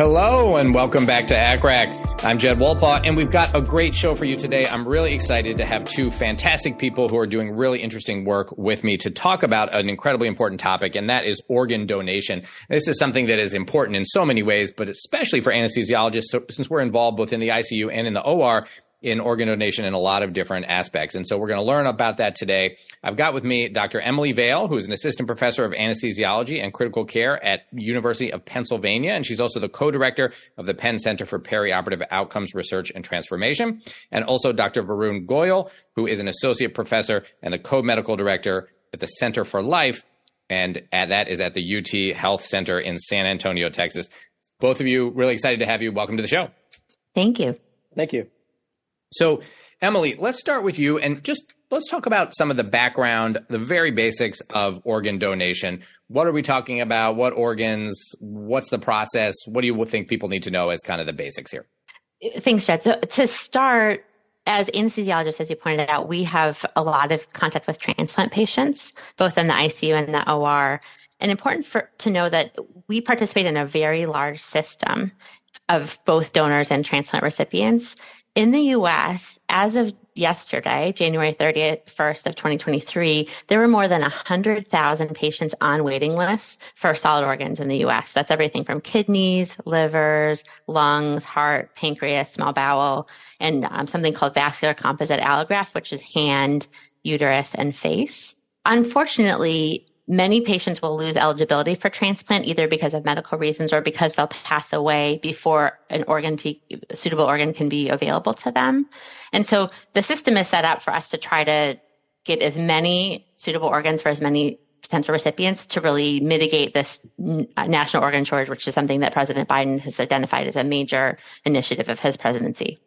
Hello and welcome back to ACCRAC. I'm Jed Wolpaw, and we've got a great show for you today. I'm really excited to have two fantastic people who are doing really interesting work with me to talk about an incredibly important topic, and that is organ donation. This is something that is important in so many ways, but especially for anesthesiologists, so, since we're involved both in the ICU and in the OR in organ donation in a lot of different aspects. And so we're going to learn about that today. I've got with me Dr. Emily Vail, who is an assistant professor of anesthesiology and critical care at University of Pennsylvania. And she's also the co-director of the Penn Center for Perioperative Outcomes Research and Transformation. And also Dr. Varun Goyal, who is an associate professor and the co-medical director at the Center for Life. And that is at the UT Health Center in San Antonio, Texas. Both of you, really excited to have you. Welcome to the show. Thank you. Thank you. So, Emily, let's start with you and just let's talk about some of the background, the very basics of organ donation. What are we talking about? What organs? What's the process? What do you think people need to know as kind of the basics here? Thanks, Jed. So, to start, as anesthesiologists, as you pointed out, we have a lot of contact with transplant patients, both in the ICU and the OR. And important for, to know that we participate in a very large system of both donors and transplant recipients in the US, as of yesterday, January 31st of 2023, there were more than 100,000 patients on waiting lists for solid organs in the US. That's everything from kidneys, livers, lungs, heart, pancreas, small bowel, and um, something called vascular composite allograft, which is hand, uterus, and face. Unfortunately, many patients will lose eligibility for transplant either because of medical reasons or because they'll pass away before an organ suitable organ can be available to them. And so the system is set up for us to try to get as many suitable organs for as many potential recipients to really mitigate this uh, national organ shortage, which is something that President Biden has identified as a major initiative of his presidency.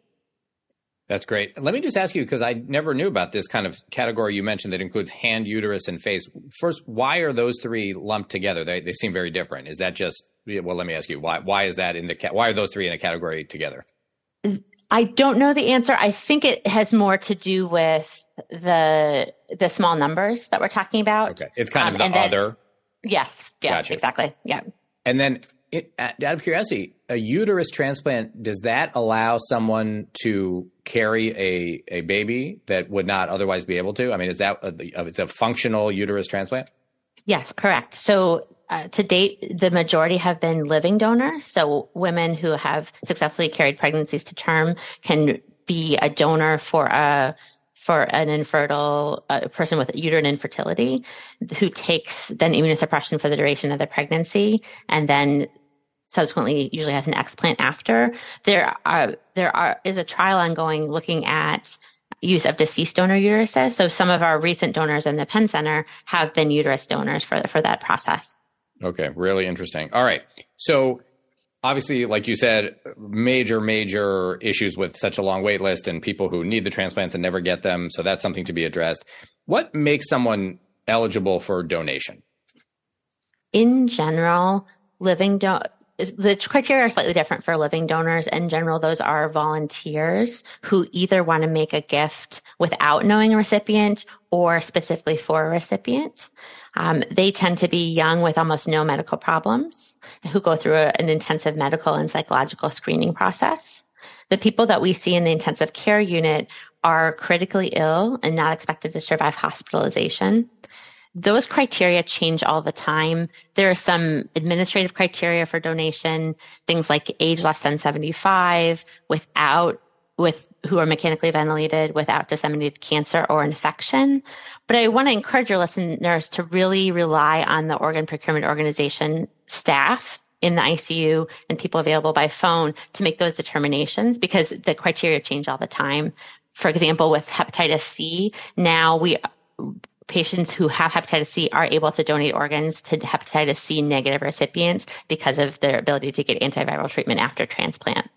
That's great. Let me just ask you because I never knew about this kind of category you mentioned that includes hand, uterus, and face. First, why are those three lumped together? They they seem very different. Is that just well? Let me ask you why. Why is that in the why are those three in a category together? I don't know the answer. I think it has more to do with the the small numbers that we're talking about. Okay, it's kind of um, the other. Then, yes. Yeah. Gotcha. Exactly. Yeah. And then it, out of curiosity, a uterus transplant does that allow someone to carry a, a baby that would not otherwise be able to? I mean, is that a, it's a functional uterus transplant? Yes, correct. So uh, to date, the majority have been living donors. So women who have successfully carried pregnancies to term can be a donor for a for an infertile uh, person with uterine infertility who takes then immunosuppression for the duration of the pregnancy and then subsequently usually has an explant after. There are there are is a trial ongoing looking at use of deceased donor uteruses. So some of our recent donors in the Penn Center have been uterus donors for for that process. Okay, really interesting. All right, so obviously, like you said, major major issues with such a long wait list and people who need the transplants and never get them. So that's something to be addressed. What makes someone eligible for donation? In general, living do- the criteria are slightly different for living donors. In general, those are volunteers who either want to make a gift without knowing a recipient or specifically for a recipient. Um, they tend to be young with almost no medical problems who go through a, an intensive medical and psychological screening process. The people that we see in the intensive care unit are critically ill and not expected to survive hospitalization those criteria change all the time. There are some administrative criteria for donation, things like age less than 75, without, with, who are mechanically ventilated, without disseminated cancer or infection. But I want to encourage your listeners to really rely on the organ procurement organization staff in the ICU and people available by phone to make those determinations because the criteria change all the time. For example, with hepatitis C, now we patients who have hepatitis C are able to donate organs to hepatitis C negative recipients because of their ability to get antiviral treatment after transplant.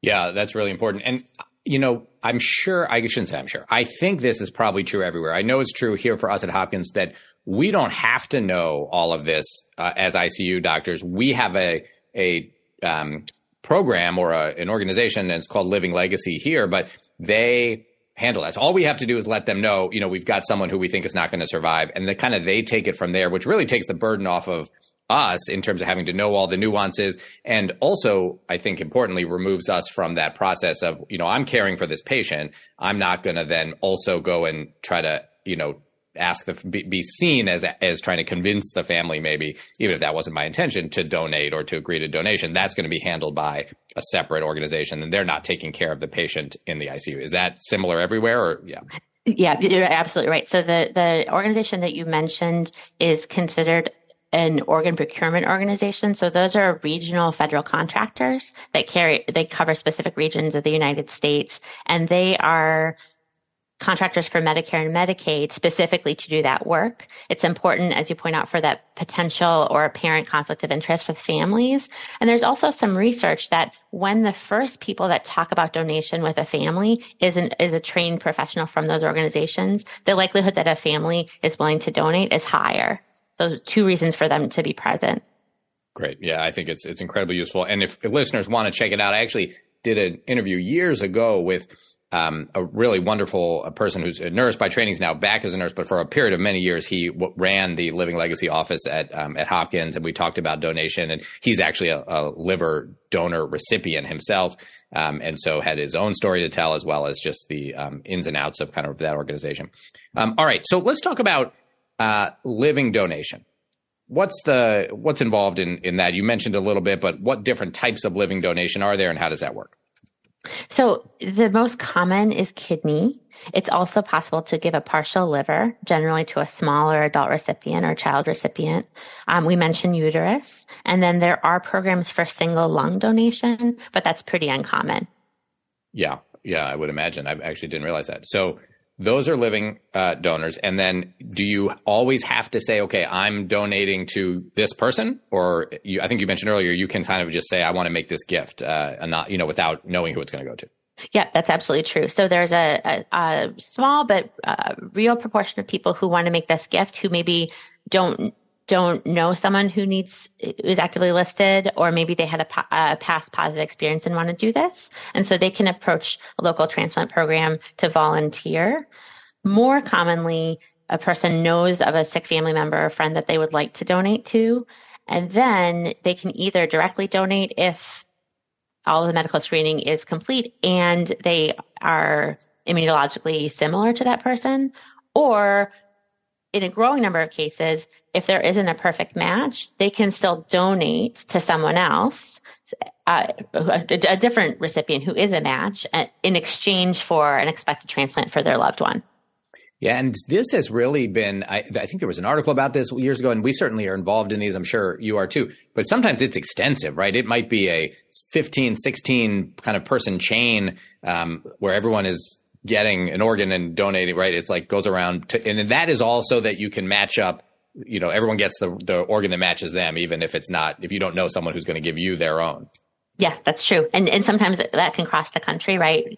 Yeah, that's really important. And you know, I'm sure I shouldn't say I'm sure. I think this is probably true everywhere. I know it's true here for us at Hopkins that we don't have to know all of this uh, as ICU doctors. We have a a um, program or a, an organization, and it's called Living Legacy here, but they handle that. So all we have to do is let them know, you know, we've got someone who we think is not going to survive, and the kind of they take it from there, which really takes the burden off of us in terms of having to know all the nuances and also i think importantly removes us from that process of you know i'm caring for this patient i'm not going to then also go and try to you know ask the be, seen as as trying to convince the family maybe even if that wasn't my intention to donate or to agree to donation that's going to be handled by a separate organization and they're not taking care of the patient in the ICU is that similar everywhere or yeah yeah, you're absolutely right. So the the organization that you mentioned is considered an organ procurement organization. So those are regional federal contractors that carry, they cover specific regions of the United States and they are contractors for Medicare and Medicaid specifically to do that work. It's important, as you point out, for that potential or apparent conflict of interest with families. And there's also some research that when the first people that talk about donation with a family is an, is a trained professional from those organizations, the likelihood that a family is willing to donate is higher. So two reasons for them to be present. Great. Yeah, I think it's it's incredibly useful. And if, if listeners want to check it out, I actually did an interview years ago with um, a really wonderful person who's a nurse by training, is now back as a nurse, but for a period of many years, he w- ran the Living Legacy office at um, at Hopkins, and we talked about donation. And he's actually a, a liver donor recipient himself, um, and so had his own story to tell as well as just the um, ins and outs of kind of that organization. Um, all right, so let's talk about uh, living donation. What's the what's involved in in that? You mentioned a little bit, but what different types of living donation are there, and how does that work? So the most common is kidney. It's also possible to give a partial liver, generally to a smaller adult recipient or child recipient. Um, we mentioned uterus, and then there are programs for single lung donation, but that's pretty uncommon. Yeah, yeah, I would imagine. I actually didn't realize that. So those are living uh, donors. And then do you always have to say, okay, I'm donating to this person? Or you, I think you mentioned earlier, you can kind of just say, I want to make this gift, uh, and not, you know, without knowing who it's going to go to. Yeah, that's absolutely true. So there's a, a, a small but uh, real proportion of people who want to make this gift who maybe don't don't know someone who needs is actively listed or maybe they had a, a, past positive experience and want to do this. And so they can approach a local transplant program to volunteer. More commonly a person knows of a sick family member or friend that they would like to donate to and then they can either directly donate if all of the medical screening is complete and they are immunologically similar to that person or in a growing number of cases, if there isn't a perfect match, they can still donate to someone else, uh, a, a, different recipient who is a match, uh, in exchange for an expected transplant for their loved one. Yeah, and this has really been, I, I, think there was an article about this years ago, and we certainly are involved in these. I'm sure you are too. But sometimes it's extensive, right? It might be a 15, 16 kind of person chain um, where everyone is getting an organ and donating, right? It's like goes around, to, and that is also that you can match up. You know, everyone gets the the organ that matches them, even if it's not if you don't know someone who's going to give you their own. Yes, that's true, and and sometimes that can cross the country, right?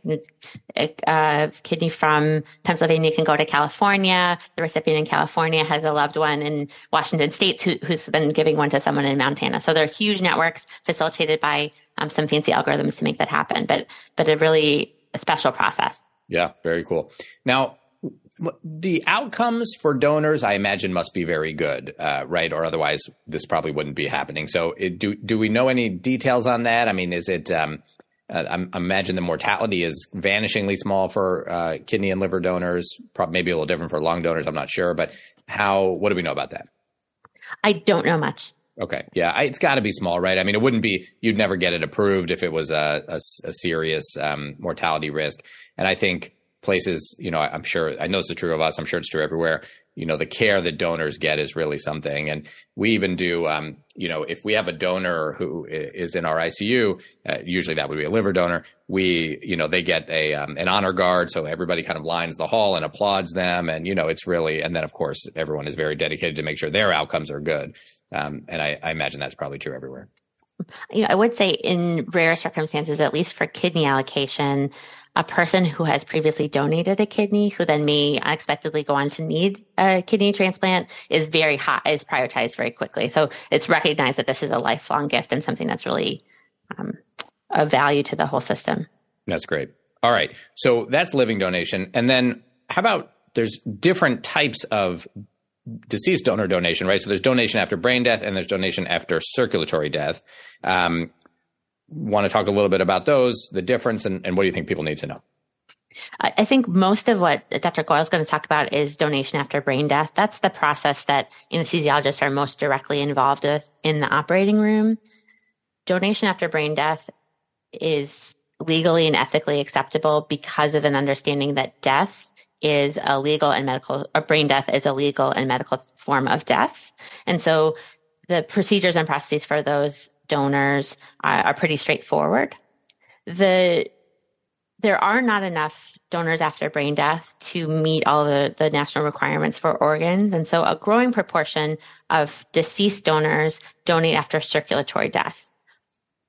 A uh, kidney from Pennsylvania can go to California. The recipient in California has a loved one in Washington State who, who's then giving one to someone in Montana. So there are huge networks facilitated by um, some fancy algorithms to make that happen, but but a really special process. Yeah, very cool. Now, the outcomes for donors, I imagine, must be very good, uh, right? Or otherwise, this probably wouldn't be happening. So, it, do do we know any details on that? I mean, is it? Um, uh, I imagine the mortality is vanishingly small for uh, kidney and liver donors. Probably maybe a little different for lung donors. I'm not sure, but how? What do we know about that? I don't know much. Okay. Yeah. I, it's got to be small, right? I mean, it wouldn't be, you'd never get it approved if it was a, a, a serious um, mortality risk. And I think places, you know, I'm sure I know is true of us. I'm sure it's true everywhere. You know, the care that donors get is really something. And we even do, um, you know, if we have a donor who is in our ICU, uh, usually that would be a liver donor. We, you know, they get a um, an honor guard, so everybody kind of lines the hall and applauds them. And you know, it's really, and then of course everyone is very dedicated to make sure their outcomes are good. Um, and I, I imagine that's probably true everywhere you know, I would say in rare circumstances, at least for kidney allocation, a person who has previously donated a kidney who then may unexpectedly go on to need a kidney transplant is very high, is prioritized very quickly. So it's recognized that this is a lifelong gift and something that's really um, of value to the whole system. That's great. All right. So that's living donation. And then how about there's different types of deceased donor donation, right? So there's donation after brain death and there's donation after circulatory death. Um, want to talk a little bit about those, the difference, and, and what do you think people need to know? I think most of what Dr. Goyal is going to talk about is donation after brain death. That's the process that anesthesiologists are most directly involved with in the operating room. Donation after brain death is legally and ethically acceptable because of an understanding that death is a legal and medical, or brain death is a legal and medical form of death. And so the procedures and processes for those donors are, are pretty straightforward. The there are not enough donors after brain death to meet all the, the national requirements for organs. And so a growing proportion of deceased donors donate after circulatory death.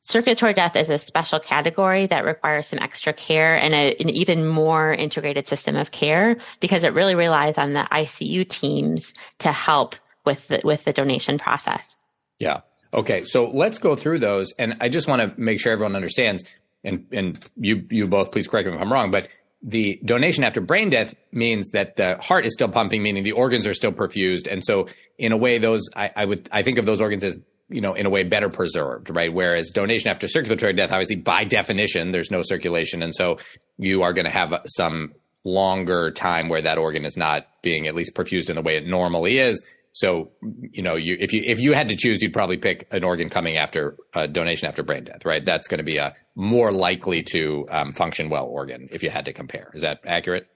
Circulatory death is a special category that requires some extra care and a, an even more integrated system of care because it really relies on the ICU teams to help with the, with the donation process. Yeah. Okay. So let's go through those. And I just want to make sure everyone understands and, and you, you both please correct me if I'm wrong, but the donation after brain death means that the heart is still pumping, meaning the organs are still perfused. And so in a way, those, I, I would, I think of those organs as you know, in a way better preserved, right? Whereas donation after circulatory death, obviously by definition, there's no circulation. And so you are going to have some longer time where that organ is not being at least perfused in the way it normally is. So, you know, you, if you, if you had to choose, you'd probably pick an organ coming after a donation after brain death, right? That's going to be a more likely to um, function well organ if you had to compare. Is that accurate?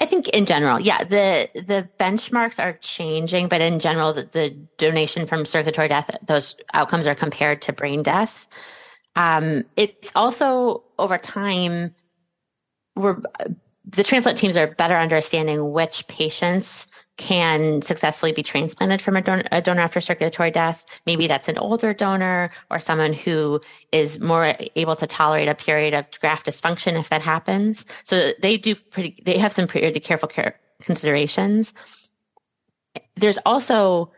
I think in general, yeah, the the benchmarks are changing, but in general, the, the donation from circulatory death, those outcomes are compared to brain death. Um, it's also over time, we're the transplant teams are better understanding which patients can successfully be transplanted from a donor, a donor, after circulatory death. Maybe that's an older donor or someone who is more able to tolerate a period of graft dysfunction if that happens. So they do pretty, they have some pretty careful care considerations. There's also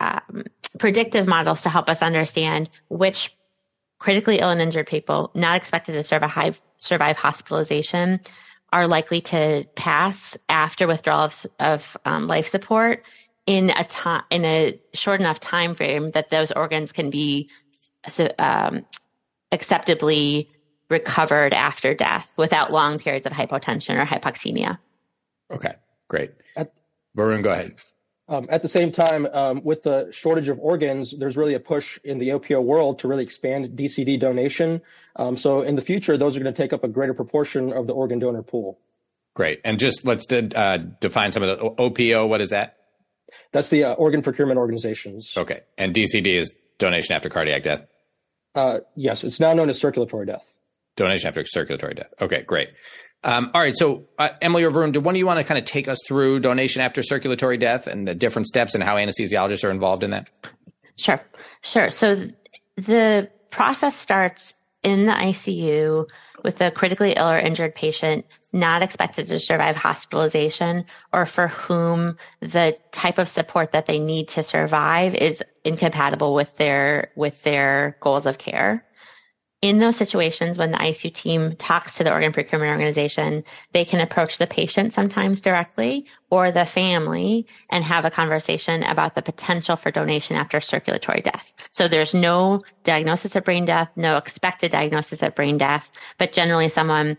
um, predictive models to help us understand which critically ill and injured people not expected to survive, survive hospitalization are likely to pass after withdrawal of, of um, life support in a time in a short enough time frame that those organs can be um, acceptably recovered after death without long periods of hypotension or hypoxemia. Okay, great. At, Varun, go ahead. Um, at the same time, um, with the shortage of organs, there's really a push in the OPO world to really expand DCD donation. Um, so in the future, those are going to take up a greater proportion of the organ donor pool. Great. And just let's uh, define some of the OPO. What is that? That's the uh, organ procurement organizations. Okay. And DCD is donation after cardiac death? Uh, yes. It's now known as circulatory death. Donation after circulatory death. Okay, great. Um, all right. So, uh, Emily or Varun, do one of you want to kind of take us through donation after circulatory death and the different steps and how anesthesiologists are involved in that? Sure. Sure. So, the process starts in the ICU with a critically ill or injured patient not expected to survive hospitalization or for whom the type of support that they need to survive is incompatible with their with their goals of care in those situations when the ICU team talks to the organ procurement organization, they can approach the patient sometimes directly or the family and have a conversation about the potential for donation after circulatory death. So there's no diagnosis of brain death, no expected diagnosis of brain death, but generally someone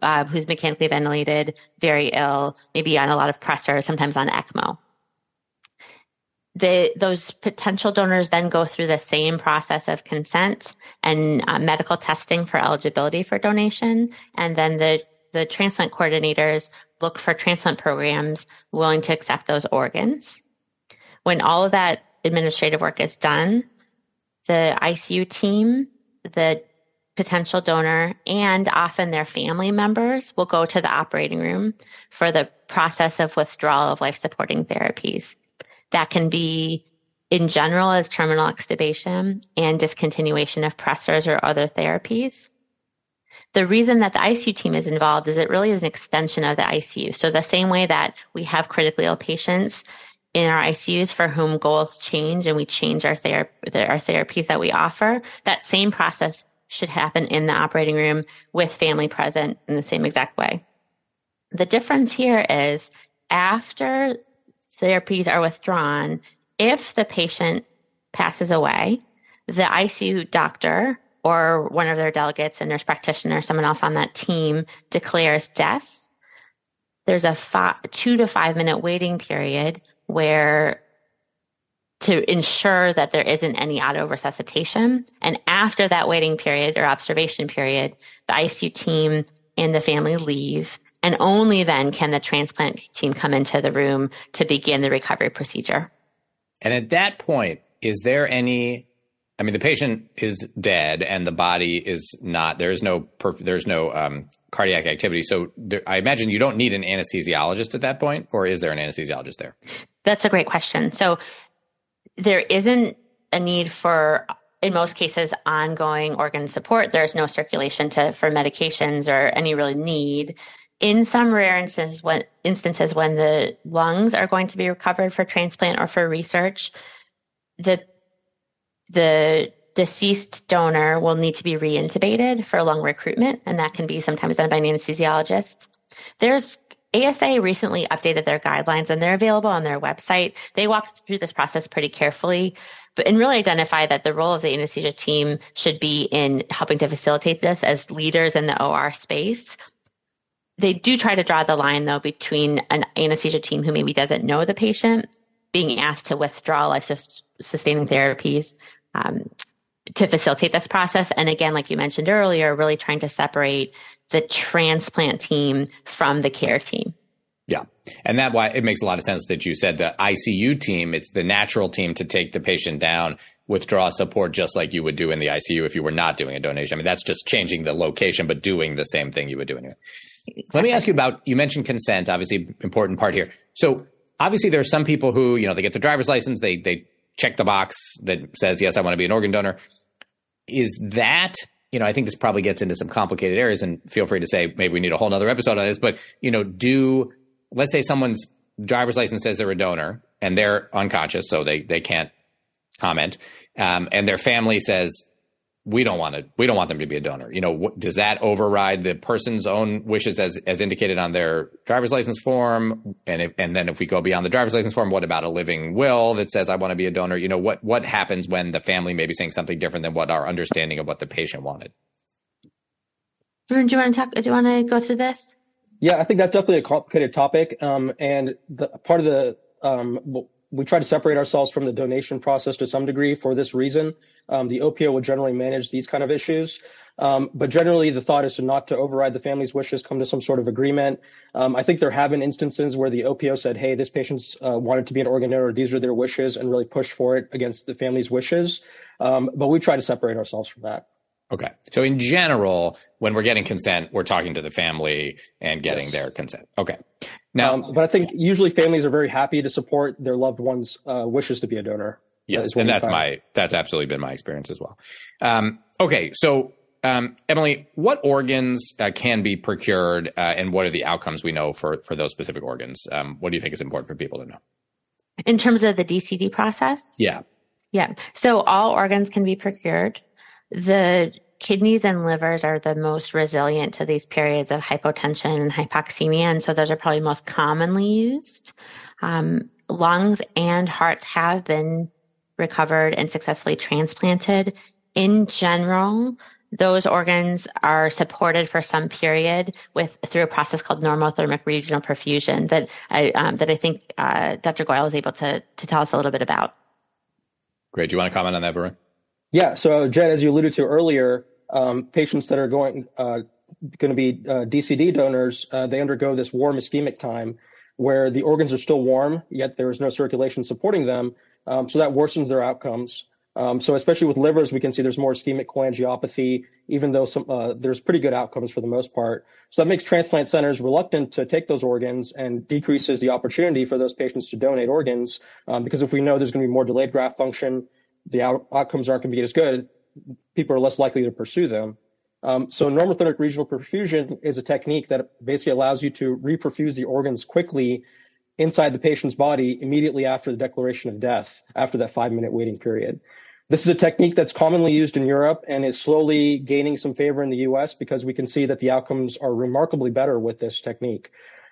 uh, who's mechanically ventilated, very ill, maybe on a lot of pressure, sometimes on ECMO the, those potential donors then go through the same process of consent and uh, medical testing for eligibility for donation. And then the the transplant coordinators look for transplant programs willing to accept those organs. When all of that administrative work is done, the ICU team, the potential donor, and often their family members will go to the operating room for the process of withdrawal of life supporting therapies. That can be in general as terminal extubation and discontinuation of pressors or other therapies. The reason that the ICU team is involved is it really is an extension of the ICU. So the same way that we have critically ill patients in our ICUs for whom goals change and we change our, ther- our therapies that we offer, that same process should happen in the operating room with family present in the same exact way. The difference here is after therapies are withdrawn, if the patient passes away, the ICU doctor or one of their delegates, a nurse practitioner, someone else on that team declares death. There's a five, two to five minute waiting period where to ensure that there isn't any auto resuscitation. And after that waiting period or observation period, the ICU team and the family leave. And only then can the transplant team come into the room to begin the recovery procedure. And at that point, is there any? I mean, the patient is dead and the body is not. There is no. There's no um, cardiac activity. So there, I imagine you don't need an anesthesiologist at that point, or is there an anesthesiologist there? That's a great question. So there isn't a need for in most cases ongoing organ support there's no circulation to for medications or any really need in some rare instances when instances when the lungs are going to be recovered for transplant or for research the the deceased donor will need to be reintubated for lung recruitment and that can be sometimes done by an anesthesiologist there's ASA recently updated their guidelines and they're available on their website. They walk through this process pretty carefully, but and really identify that the role of the anesthesia team should be in helping to facilitate this as leaders in the OR space. They do try to draw the line though between an anesthesia team who maybe doesn't know the patient being asked to withdraw life sustaining therapies um, to facilitate this process. And again, like you mentioned earlier, really trying to separate the transplant team from the care team. Yeah. And that why it makes a lot of sense that you said the ICU team, it's the natural team to take the patient down, withdraw support just like you would do in the ICU if you were not doing a donation. I mean, that's just changing the location, but doing the same thing you would do anyway. Exactly. Let me ask you about, you mentioned consent, obviously important part here. So obviously there are some people who, you know, they get their driver's license, they, they check the box that says, yes, I want to be an organ donor. Is that you know, I think this probably gets into some complicated areas and feel free to say maybe we need a whole nother episode on this, but you know, do let's say someone's driver's license says they're a donor and they're unconscious, so they they can't comment, um, and their family says we don't want to we don't want them to be a donor. You know what, does that override the person's own wishes as as indicated on their driver's license form? And if, and then if we go beyond the driver's license form what about a living will that says i want to be a donor you know what what happens when the family may be saying something different than what our understanding of what the patient wanted? Do you want to talk do you want to go through this? Yeah i think that's definitely a complicated topic. Um, and the part of the um, we try to separate ourselves from the donation process to some degree for this reason. Um, the OPO will generally manage these kind of issues. Um, but generally, the thought is to not to override the family's wishes, come to some sort of agreement. Um, I think there have been instances where the OPO said, "Hey, this patient's uh, wanted to be an organ donor. These are their wishes," and really push for it against the family's wishes. Um, but we try to separate ourselves from that. Okay. So in general, when we're getting consent, we're talking to the family and getting yes. their consent. Okay. Now, um, but I think usually families are very happy to support their loved one's uh, wishes to be a donor. Yes, and that's my that's absolutely been my experience as well. Um, okay, so um, Emily, what organs uh, can be procured, uh, and what are the outcomes we know for for those specific organs? Um, what do you think is important for people to know? In terms of the DCD process? Yeah. Yeah. So all organs can be procured. The kidneys and livers are the most resilient to these periods of hypotension and hypoxemia, and so those are probably most commonly used. Um, lungs and hearts have been recovered and successfully transplanted. In general, those organs are supported for some period with through a process called normothermic regional perfusion that I um, that I think uh, Dr. Goyal was able to to tell us a little bit about. Great. Do you want to comment on that, Varun? Yeah. So, Jed, as you alluded to earlier, um, patients that are going uh, going to be uh, DCD donors, uh, they undergo this warm ischemic time where the organs are still warm, yet there is no circulation supporting them. Um, so that worsens their outcomes. Um, so especially with livers, we can see there's more ischemic cholangiopathy, even though some, uh, there's pretty good outcomes for the most part. So that makes transplant centers reluctant to take those organs and decreases the opportunity for those patients to donate organs. Um, because if we know there's going to be more delayed graft function, the out- outcomes aren't going to be as good. People are less likely to pursue them. Um, so normothermic regional perfusion is a technique that basically allows you to reperfuse the organs quickly inside the patient's body immediately after the declaration of death, after that five minute waiting period. This is a technique that's commonly used in Europe and is slowly gaining some favor in the US because we can see that the outcomes are remarkably better with this technique.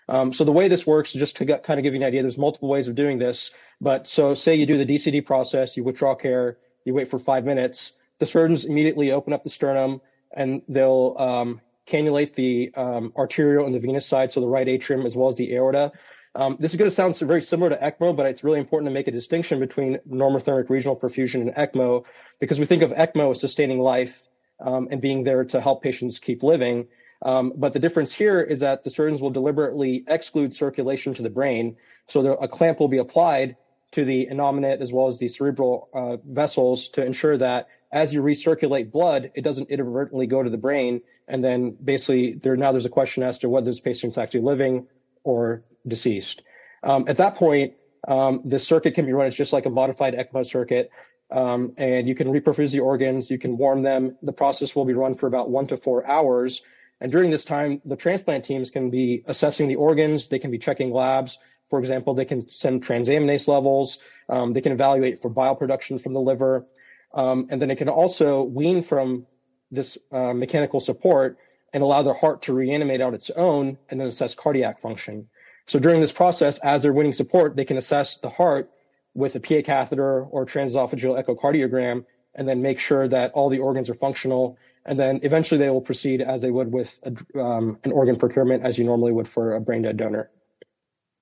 Um, so the way this works, just to get, kind of give you an idea, there's multiple ways of doing this. But so say you do the DCD process, you withdraw care, you wait for five minutes. The surgeons immediately open up the sternum and they'll um, cannulate the um, arterial and the venous side, so the right atrium as well as the aorta. Um, this is going to sound very similar to ECMO, but it's really important to make a distinction between normothermic regional perfusion and ECMO because we think of ECMO as sustaining life um, and being there to help patients keep living. Um, but the difference here is that the surgeons will deliberately exclude circulation to the brain. So there, a clamp will be applied to the innominate as well as the cerebral uh, vessels to ensure that as you recirculate blood, it doesn't inadvertently go to the brain. And then basically there now there's a question as to whether this patient's actually living or deceased. Um, at that point, um, the circuit can be run It's just like a modified ECMO circuit, um, and you can reperfuse the organs, you can warm them. The process will be run for about one to four hours. And during this time, the transplant teams can be assessing the organs, they can be checking labs. For example, they can send transaminase levels, they can evaluate for bile production from the liver, and then it can also wean from this uh, mechanical support and allow their heart to reanimate on its own and then assess cardiac function. So during this process, as they're winning support, they can assess the heart with a PA catheter or transesophageal echocardiogram and then make sure that all the organs are functional. And then eventually they will proceed as they would with a, um, an organ procurement as you normally would for a brain dead donor.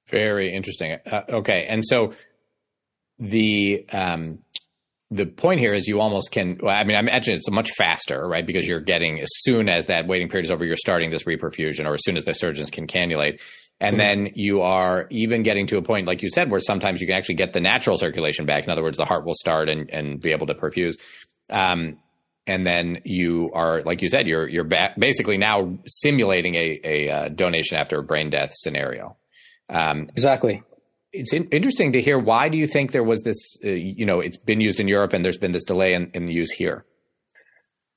Very interesting. Uh, okay. And so the, um, the point here is you almost can well, i mean i imagine it's much faster right because you're getting as soon as that waiting period is over you're starting this reperfusion or as soon as the surgeons can cannulate and mm-hmm. then you are even getting to a point, like you said, where sometimes you can actually get the natural circulation back. In other words, the heart will start and, and be able to perfuse. Um, and then you are, like you said, you're you're ba- basically now simulating a, a uh, donation after a brain death scenario. Um, exactly. It's in- interesting to hear. Why do you think there was this? Uh, you know, it's been used in Europe, and there's been this delay in, in use here.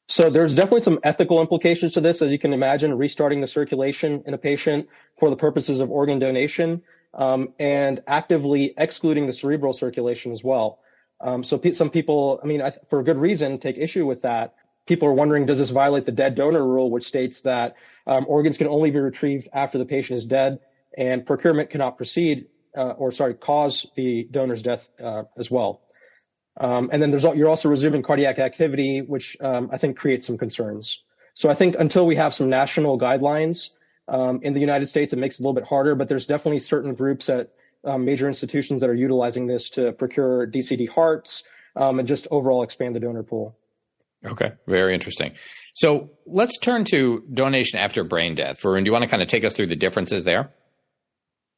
So there's definitely some ethical implications to this, as you can imagine, restarting the circulation in a patient for the purposes of organ donation, um, and actively excluding the cerebral circulation as well. Um, so pe- some people, I mean, I, for good reason, take issue with that. People are wondering, does this violate the dead donor rule, which states that um, organs can only be retrieved after the patient is dead, and procurement cannot proceed, uh, or sorry, cause the donor's death uh, as well. Um, and then there's you're also resuming cardiac activity, which um, I think creates some concerns. So I think until we have some national guidelines um, in the United States, it makes it a little bit harder. But there's definitely certain groups at um, major institutions that are utilizing this to procure DCD hearts um, and just overall expand the donor pool. Okay, very interesting. So let's turn to donation after brain death. Varun, do you want to kind of take us through the differences there?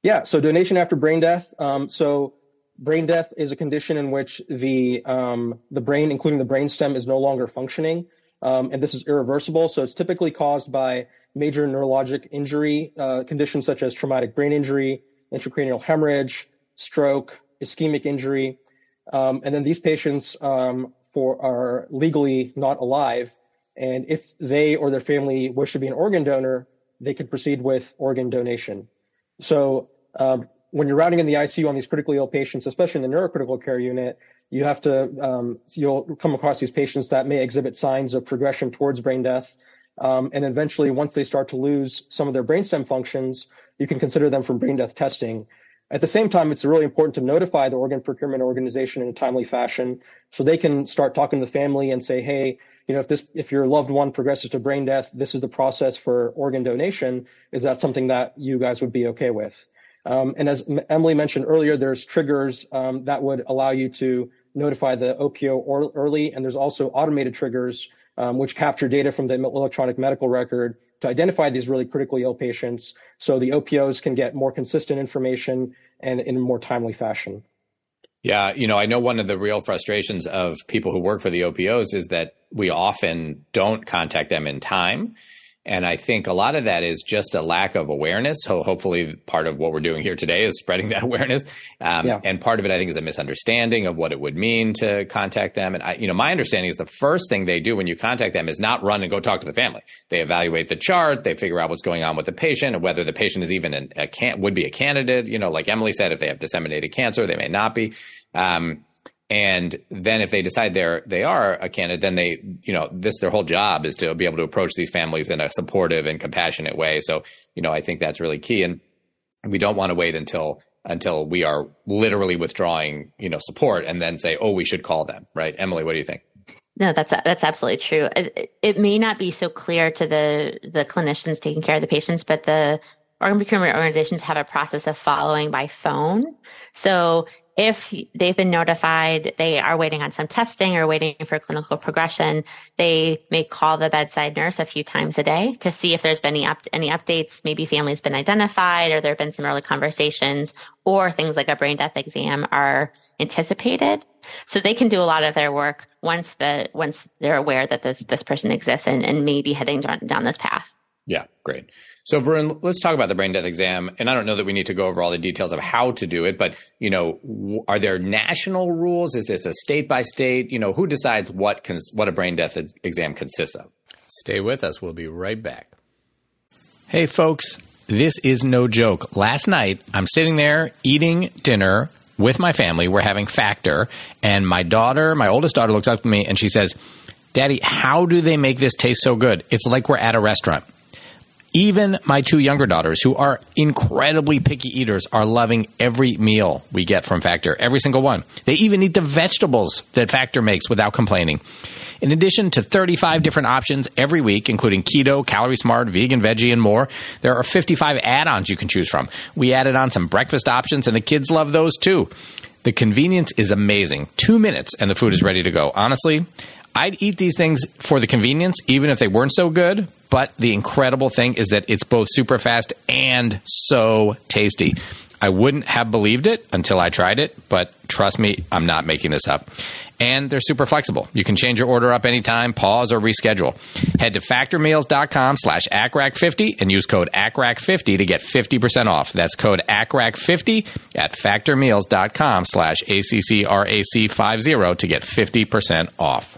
Yeah, so donation after brain death. Um, so brain death is a condition in which the um, the brain, including the brainstem, is no longer functioning, um, and this is irreversible. So it's typically caused by major neurologic injury uh, conditions such as traumatic brain injury, intracranial hemorrhage, stroke, ischemic injury, um, and then these patients um, for are legally not alive, and if they or their family wish to be an organ donor, they could proceed with organ donation. So um, when you're routing in the ICU on these critically ill patients, especially in the neurocritical care unit, you have to um, you'll come across these patients that may exhibit signs of progression towards brain death, um, and eventually, once they start to lose some of their brainstem functions, you can consider them for brain death testing. At the same time, it's really important to notify the organ procurement organization in a timely fashion, so they can start talking to the family and say, "Hey, you know, if this if your loved one progresses to brain death, this is the process for organ donation. Is that something that you guys would be okay with?" Um, and as Emily mentioned earlier, there's triggers um, that would allow you to notify the OPO early, and there's also automated triggers um, which capture data from the electronic medical record to identify these really critically ill patients so the OPOs can get more consistent information and in a more timely fashion. Yeah, you know, I know one of the real frustrations of people who work for the OPOs is that we often don't contact them in time. And I think a lot of that is just a lack of awareness. So hopefully part of what we're doing here today is spreading that awareness. Um, yeah. And part of it, I think, is a misunderstanding of what it would mean to contact them. And I, you know, my understanding is the first thing they do when you contact them is not run and go talk to the family. They evaluate the chart. They figure out what's going on with the patient and whether the patient is even an, a can would be a candidate. You know, like Emily said, if they have disseminated cancer, they may not be. Um, and then if they decide they're they are a candidate, then they you know this their whole job is to be able to approach these families in a supportive and compassionate way. So you know I think that's really key, and we don't want to wait until until we are literally withdrawing you know support and then say oh we should call them right. Emily, what do you think? No, that's that's absolutely true. It, it may not be so clear to the the clinicians taking care of the patients, but the organ procurement organizations have a process of following by phone. So if they've been notified they are waiting on some testing or waiting for clinical progression, they may call the bedside nurse a few times a day to see if there's been any, up, any updates. Maybe family's been identified or there have been some early conversations or things like a brain death exam are anticipated. So they can do a lot of their work once the once they're aware that this this person exists and, and may be heading down, down this path. Yeah, great. So, Varun, let's talk about the brain death exam. And I don't know that we need to go over all the details of how to do it, but you know, are there national rules? Is this a state by state? You know, who decides what cons- what a brain death exam consists of? Stay with us. We'll be right back. Hey, folks, this is no joke. Last night, I'm sitting there eating dinner with my family. We're having Factor, and my daughter, my oldest daughter, looks up to me and she says, "Daddy, how do they make this taste so good? It's like we're at a restaurant." Even my two younger daughters, who are incredibly picky eaters, are loving every meal we get from Factor, every single one. They even eat the vegetables that Factor makes without complaining. In addition to 35 different options every week, including keto, calorie smart, vegan, veggie, and more, there are 55 add ons you can choose from. We added on some breakfast options, and the kids love those too. The convenience is amazing. Two minutes, and the food is ready to go. Honestly, I'd eat these things for the convenience, even if they weren't so good. But the incredible thing is that it's both super fast and so tasty. I wouldn't have believed it until I tried it, but trust me, I'm not making this up. And they're super flexible. You can change your order up anytime, pause, or reschedule. Head to factormeals.com slash ACCRAC50 and use code ACCRAC50 to get 50% off. That's code ACCRAC50 at factormeals.com slash ACCRAC50 to get 50% off.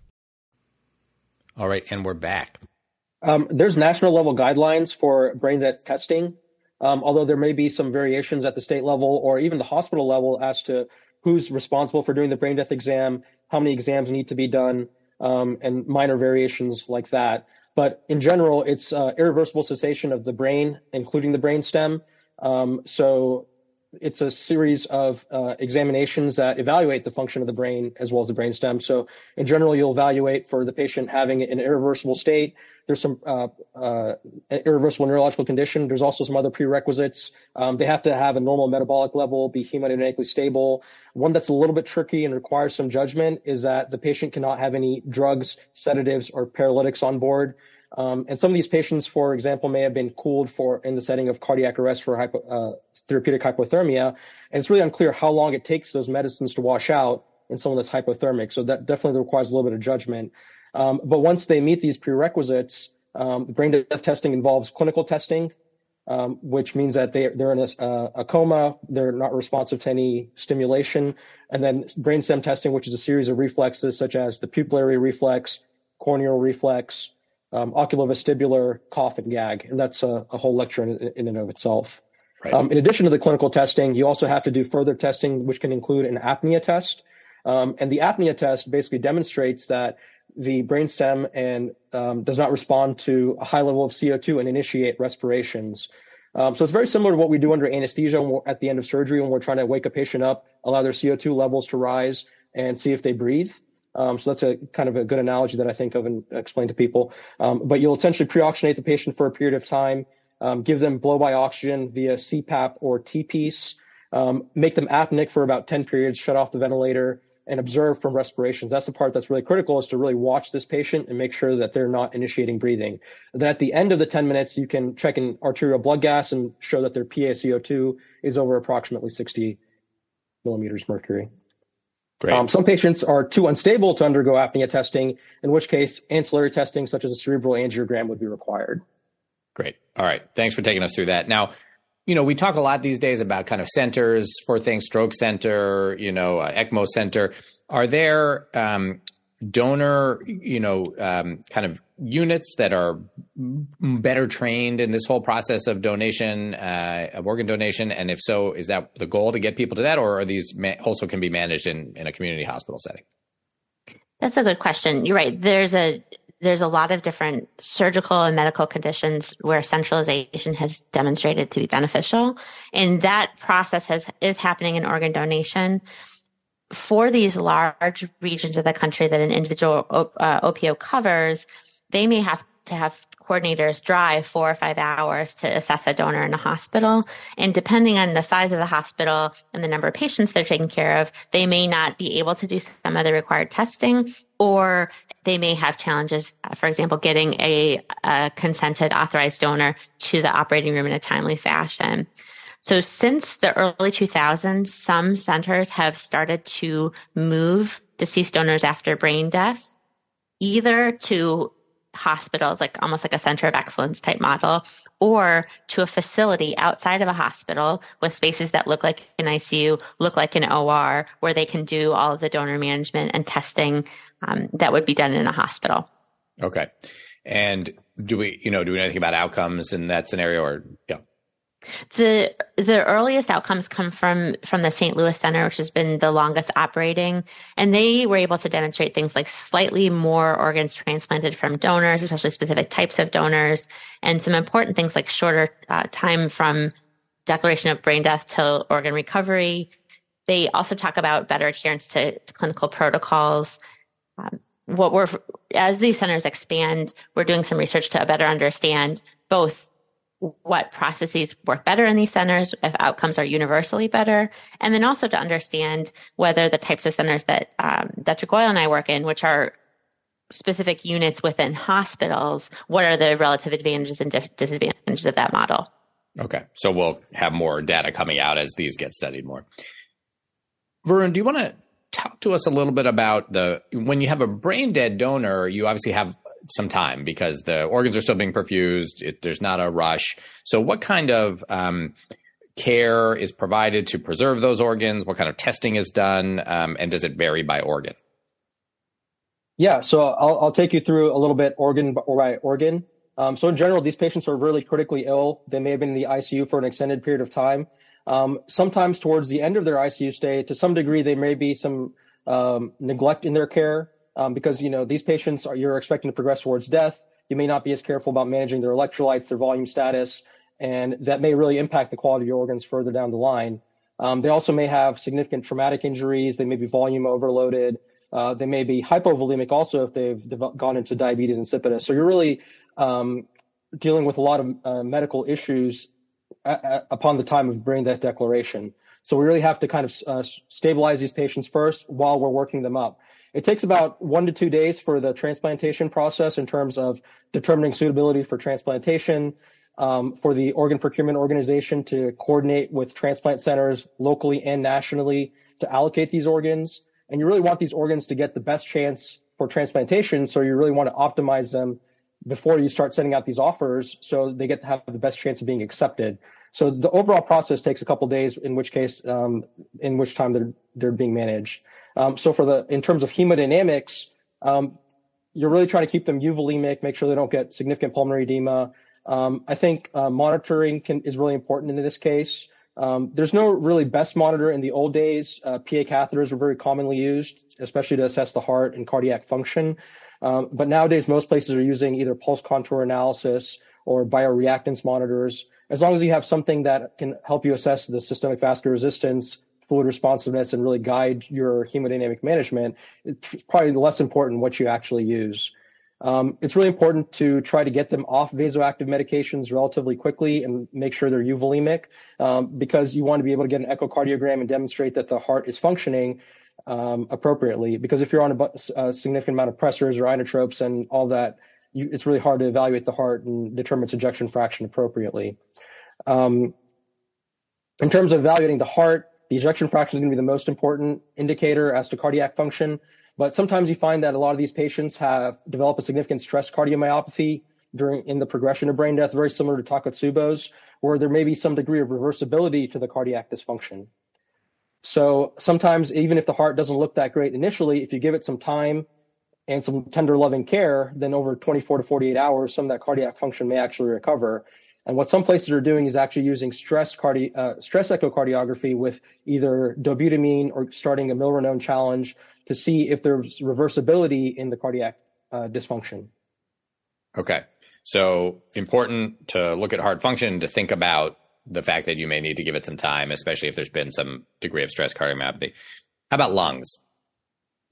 All right, and we're back. Um, there's national level guidelines for brain death testing, um, although there may be some variations at the state level or even the hospital level as to who's responsible for doing the brain death exam, how many exams need to be done, um, and minor variations like that. But in general, it's uh, irreversible cessation of the brain, including the brain stem. Um, so it's a series of uh, examinations that evaluate the function of the brain as well as the brain stem. So in general, you'll evaluate for the patient having an irreversible state. There's some uh, uh, irreversible neurological condition. There's also some other prerequisites. Um, they have to have a normal metabolic level, be hemodynamically stable. One that's a little bit tricky and requires some judgment is that the patient cannot have any drugs, sedatives, or paralytics on board. Um, and some of these patients, for example, may have been cooled for in the setting of cardiac arrest for hypo, uh, therapeutic hypothermia. And it's really unclear how long it takes those medicines to wash out in someone that's hypothermic. So that definitely requires a little bit of judgment. Um, but once they meet these prerequisites, um, brain death testing involves clinical testing, um, which means that they, they're in a, uh, a, coma, they're not responsive to any stimulation, and then brainstem testing, which is a series of reflexes such as the pupillary reflex, corneal reflex, um, oculovestibular cough and gag, and that's a, a whole lecture in, in, and of itself. Right. Um, in addition to the clinical testing, you also have to do further testing, which can include an apnea test. Um, and the apnea test basically demonstrates that the brainstem and um, does not respond to a high level of CO2 and initiate respirations. Um, so it's very similar to what we do under anesthesia at the end of surgery when we're trying to wake a patient up, allow their CO2 levels to rise, and see if they breathe. Um, so that's a kind of a good analogy that I think of and explain to people. Um, but you'll essentially pre-oxygenate the patient for a period of time, um, give them blow-by oxygen via CPAP or T-piece, um, make them apneic for about 10 periods, shut off the ventilator, and observe from respirations. That's the part that's really critical is to really watch this patient and make sure that they're not initiating breathing. Then at the end of the 10 minutes, you can check an arterial blood gas and show that their PaCO2 is over approximately 60 millimeters mercury. Um, some patients are too unstable to undergo apnea testing, in which case ancillary testing such as a cerebral angiogram would be required. Great. All right. Thanks for taking us through that. Now, you know, we talk a lot these days about kind of centers for things, stroke center, you know, uh, ECMO center. Are there um, donor, you know, um, kind of units that are better trained in this whole process of donation, uh, of organ donation? And if so, is that the goal to get people to that, or are these ma- also can be managed in, in a community hospital setting? That's a good question. You're right. There's a there's a lot of different surgical and medical conditions where centralization has demonstrated to be beneficial. And that process has, is happening in organ donation. For these large regions of the country that an individual uh, OPO covers, they may have to have coordinators drive four or five hours to assess a donor in a hospital. And depending on the size of the hospital and the number of patients they're taking care of, they may not be able to do some of the required testing or they may have challenges, for example, getting a, a consented authorized donor to the operating room in a timely fashion. So since the early 2000s, some centers have started to move deceased donors after brain death either to hospitals, like almost like a center of excellence type model, or to a facility outside of a hospital with spaces that look like an ICU, look like an OR, where they can do all of the donor management and testing um, that would be done in a hospital. Okay. And do we, you know, do we know anything about outcomes in that scenario or, yeah? The the earliest outcomes come from from the St. Louis Center, which has been the longest operating, and they were able to demonstrate things like slightly more organs transplanted from donors, especially specific types of donors, and some important things like shorter uh, time from declaration of brain death to organ recovery. They also talk about better adherence to, to clinical protocols. Um, what we're as these centers expand, we're doing some research to better understand both what processes work better in these centers, if outcomes are universally better, and then also to understand whether the types of centers that um, Dr. Goyal and I work in, which are specific units within hospitals, what are the relative advantages and disadvantages of that model? Okay, so we'll have more data coming out as these get studied more. Varun, do you want to talk to us a little bit about the when you have a brain dead donor, you obviously have some time because the organs are still being perfused. It, there's not a rush. So, what kind of um, care is provided to preserve those organs? What kind of testing is done? Um, and does it vary by organ? Yeah, so I'll, I'll take you through a little bit organ by organ. Um, so in general, these patients are really critically ill. They may have been in the ICU for an extended period of time. Um, sometimes towards the end of their ICU stay, to some degree, there may be some um, neglect in their care um, because you know these patients are you're expecting to progress towards death. You may not be as careful about managing their electrolytes, their volume status, and that may really impact the quality of your organs further down the line. Um, they also may have significant traumatic injuries. They may be volume overloaded. Uh, they may be hypovolemic also if they've gone into diabetes insipidus. So you're really um, dealing with a lot of uh, medical issues a- a- upon the time of brain death declaration. So we really have to kind of uh, stabilize these patients first while we're working them up. It takes about one to two days for the transplantation process in terms of determining suitability for transplantation, um, for the organ procurement organization to coordinate with transplant centers locally and nationally to allocate these organs. And you really want these organs to get the best chance for transplantation. So you really want to optimize them before you start sending out these offers so they get to have the best chance of being accepted. So the overall process takes a couple days, in which case, um, in which time they're they're being managed. Um, so for the in terms of hemodynamics, um, you're really trying to keep them euvolemic, make sure they don't get significant pulmonary edema. Um, I think uh, monitoring can, is really important in this case. Um, there's no really best monitor in the old days. Uh, PA catheters were very commonly used, especially to assess the heart and cardiac function. Um, but nowadays, most places are using either pulse contour analysis or bioreactance monitors. As long as you have something that can help you assess the systemic vascular resistance, fluid responsiveness, and really guide your hemodynamic management, it's probably less important what you actually use. Um, it's really important to try to get them off vasoactive medications relatively quickly and make sure they're euvolemic um, because you want to be able to get an echocardiogram and demonstrate that the heart is functioning um, appropriately. Because if you're on a, a, significant amount of pressors or inotropes and all that, you, it's really hard to evaluate the heart and determine its ejection fraction appropriately. Um, in terms of evaluating the heart, the ejection fraction is going to be the most important indicator as to cardiac function. But sometimes you find that a lot of these patients have developed a significant stress cardiomyopathy during in the progression of brain death, very similar to Takotsubo's, where there may be some degree of reversibility to the cardiac dysfunction. So sometimes, even if the heart doesn't look that great initially, if you give it some time and some tender loving care, then over 24 to 48 hours, some of that cardiac function may actually recover. And what some places are doing is actually using stress, cardi- uh, stress echocardiography with either dobutamine or starting a milrinone challenge to see if there's reversibility in the cardiac uh, dysfunction. Okay. So important to look at heart function to think about the fact that you may need to give it some time, especially if there's been some degree of stress cardiomyopathy. How about lungs?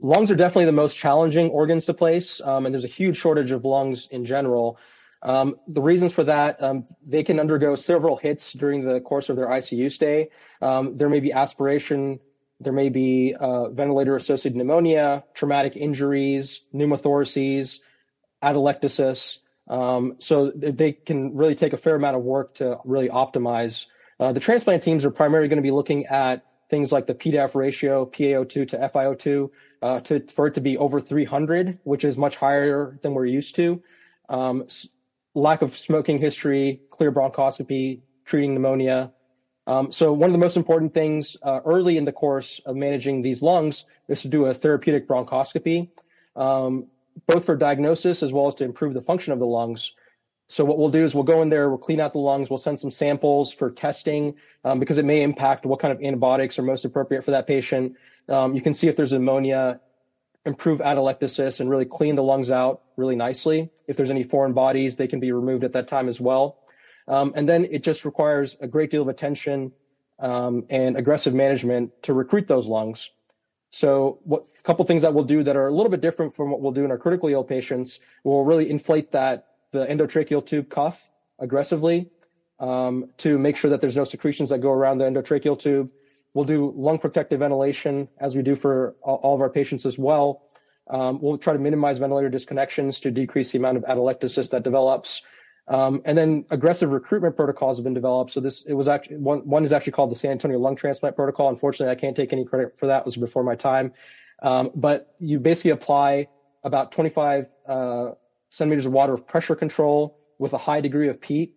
Lungs are definitely the most challenging organs to place, um, and there's a huge shortage of lungs in general. Um, the reasons for that, um, they can undergo several hits during the course of their ICU stay. Um, there may be aspiration, there may be uh, ventilator associated pneumonia, traumatic injuries, pneumothoraces, atelectasis. Um, so they can really take a fair amount of work to really optimize. Uh, the transplant teams are primarily going to be looking at things like the P to F ratio, PaO2 to FiO2, uh, to, for it to be over 300, which is much higher than we're used to. Um, lack of smoking history, clear bronchoscopy, treating pneumonia. Um, so one of the most important things uh, early in the course of managing these lungs is to do a therapeutic bronchoscopy, um, both for diagnosis as well as to improve the function of the lungs. So what we'll do is we'll go in there, we'll clean out the lungs, we'll send some samples for testing um, because it may impact what kind of antibiotics are most appropriate for that patient. Um, you can see if there's pneumonia improve atelectasis and really clean the lungs out really nicely. If there's any foreign bodies, they can be removed at that time as well. Um, and then it just requires a great deal of attention um, and aggressive management to recruit those lungs. So, what a couple things that we'll do that are a little bit different from what we'll do in our critically ill patients. We'll really inflate that the endotracheal tube cuff aggressively um, to make sure that there's no secretions that go around the endotracheal tube. We'll do lung protective ventilation as we do for all of our patients as well. Um, we'll try to minimize ventilator disconnections to decrease the amount of atelectasis that develops. Um, and then aggressive recruitment protocols have been developed. So this it was actually one one is actually called the San Antonio Lung Transplant Protocol. Unfortunately, I can't take any credit for that. It was before my time. Um, but you basically apply about 25 uh, centimeters of water of pressure control with a high degree of PEEP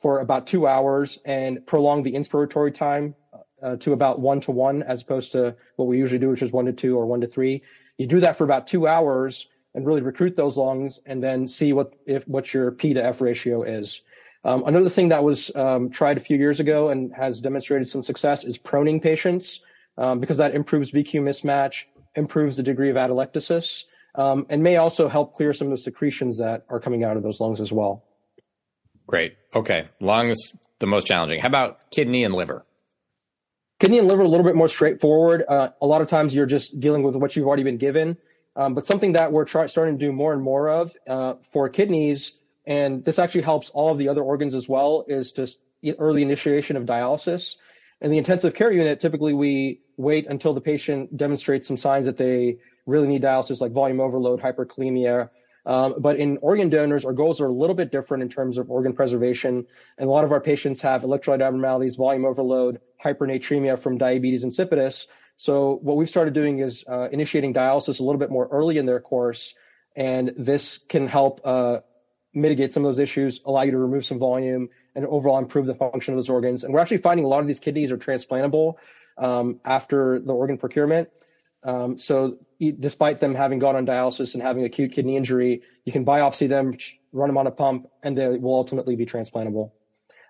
for about two hours and prolong the inspiratory time uh, to about one to one as opposed to what we usually do, which is one to two or one to three. You do that for about two hours and really recruit those lungs and then see what if what your P to F ratio is. Um, another thing that was um, tried a few years ago and has demonstrated some success is proning patients um, because that improves VQ mismatch, improves the degree of atelectasis, um, and may also help clear some of the secretions that are coming out of those lungs as well. Great. Okay. Lungs, the most challenging. How about kidney and liver? Kidney and liver a little bit more straightforward. Uh, a lot of times you're just dealing with what you've already been given. Um, but something that we're try- starting to do more and more of uh, for kidneys, and this actually helps all of the other organs as well, is just early initiation of dialysis. In the intensive care unit, typically we wait until the patient demonstrates some signs that they really need dialysis, like volume overload, hyperkalemia, um, but in organ donors, our goals are a little bit different in terms of organ preservation. And a lot of our patients have electrolyte abnormalities, volume overload, hypernatremia from diabetes insipidus. So what we've started doing is uh, initiating dialysis a little bit more early in their course. And this can help uh, mitigate some of those issues, allow you to remove some volume, and overall improve the function of those organs. And we're actually finding a lot of these kidneys are transplantable um, after the organ procurement. Um, so despite them having gone on dialysis and having acute kidney injury, you can biopsy them, run them on a pump, and they will ultimately be transplantable.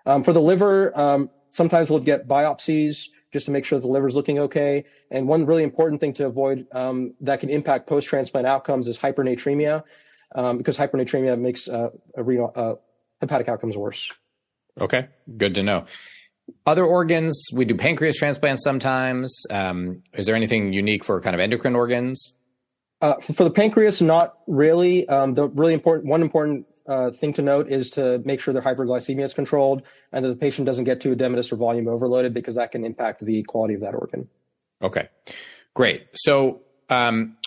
Um, for the liver, um, sometimes we'll get biopsies just to make sure the liver is looking okay. And one really important thing to avoid um, that can impact post-transplant outcomes is hypernatremia, um, because hypernatremia makes uh, renal, uh, hepatic outcomes worse. Okay, good to know. Other organs, we do pancreas transplants sometimes. Um, is there anything unique for kind of endocrine organs? Uh, for the pancreas, not really. Um, the really important one important uh, thing to note is to make sure their hyperglycemia is controlled and that the patient doesn't get too edematous or volume overloaded because that can impact the quality of that organ. Okay, great. So um,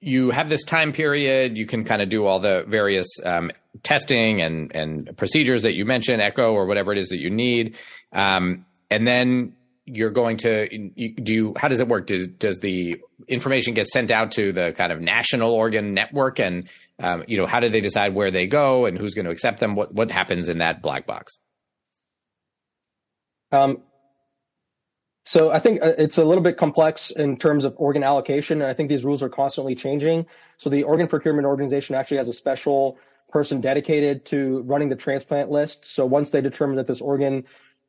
you have this time period. You can kind of do all the various um, testing and and procedures that you mentioned, echo or whatever it is that you need, um, and then you're going to do you how does it work do, does the information get sent out to the kind of national organ network and um, you know, how do they decide where they go and who's going to accept them? What what happens in that black box? Um, so I think uh, it's a little bit complex in terms of organ allocation, and I think these rules are constantly changing. So the organ procurement organization actually has a special person dedicated to running the transplant list. So once they determine that this organ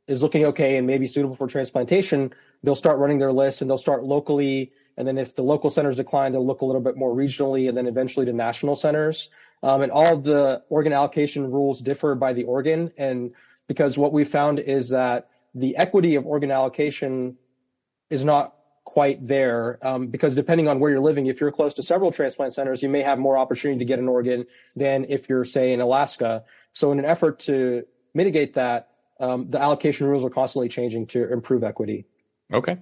is looking okay and may be suitable for transplantation, they'll start running their list and they'll start locally and then if the local centers decline, they'll look a little bit more regionally and then eventually to national centers. Um, and all the organ allocation rules differ by the organ. And because what we found is that the equity of organ allocation is not quite there um, because depending on where you're living, if you're close to several transplant centers, you may have more opportunity to get an organ than if you're, say, in Alaska. So, in an effort to mitigate that, um, the allocation rules are constantly changing to improve equity. Okay.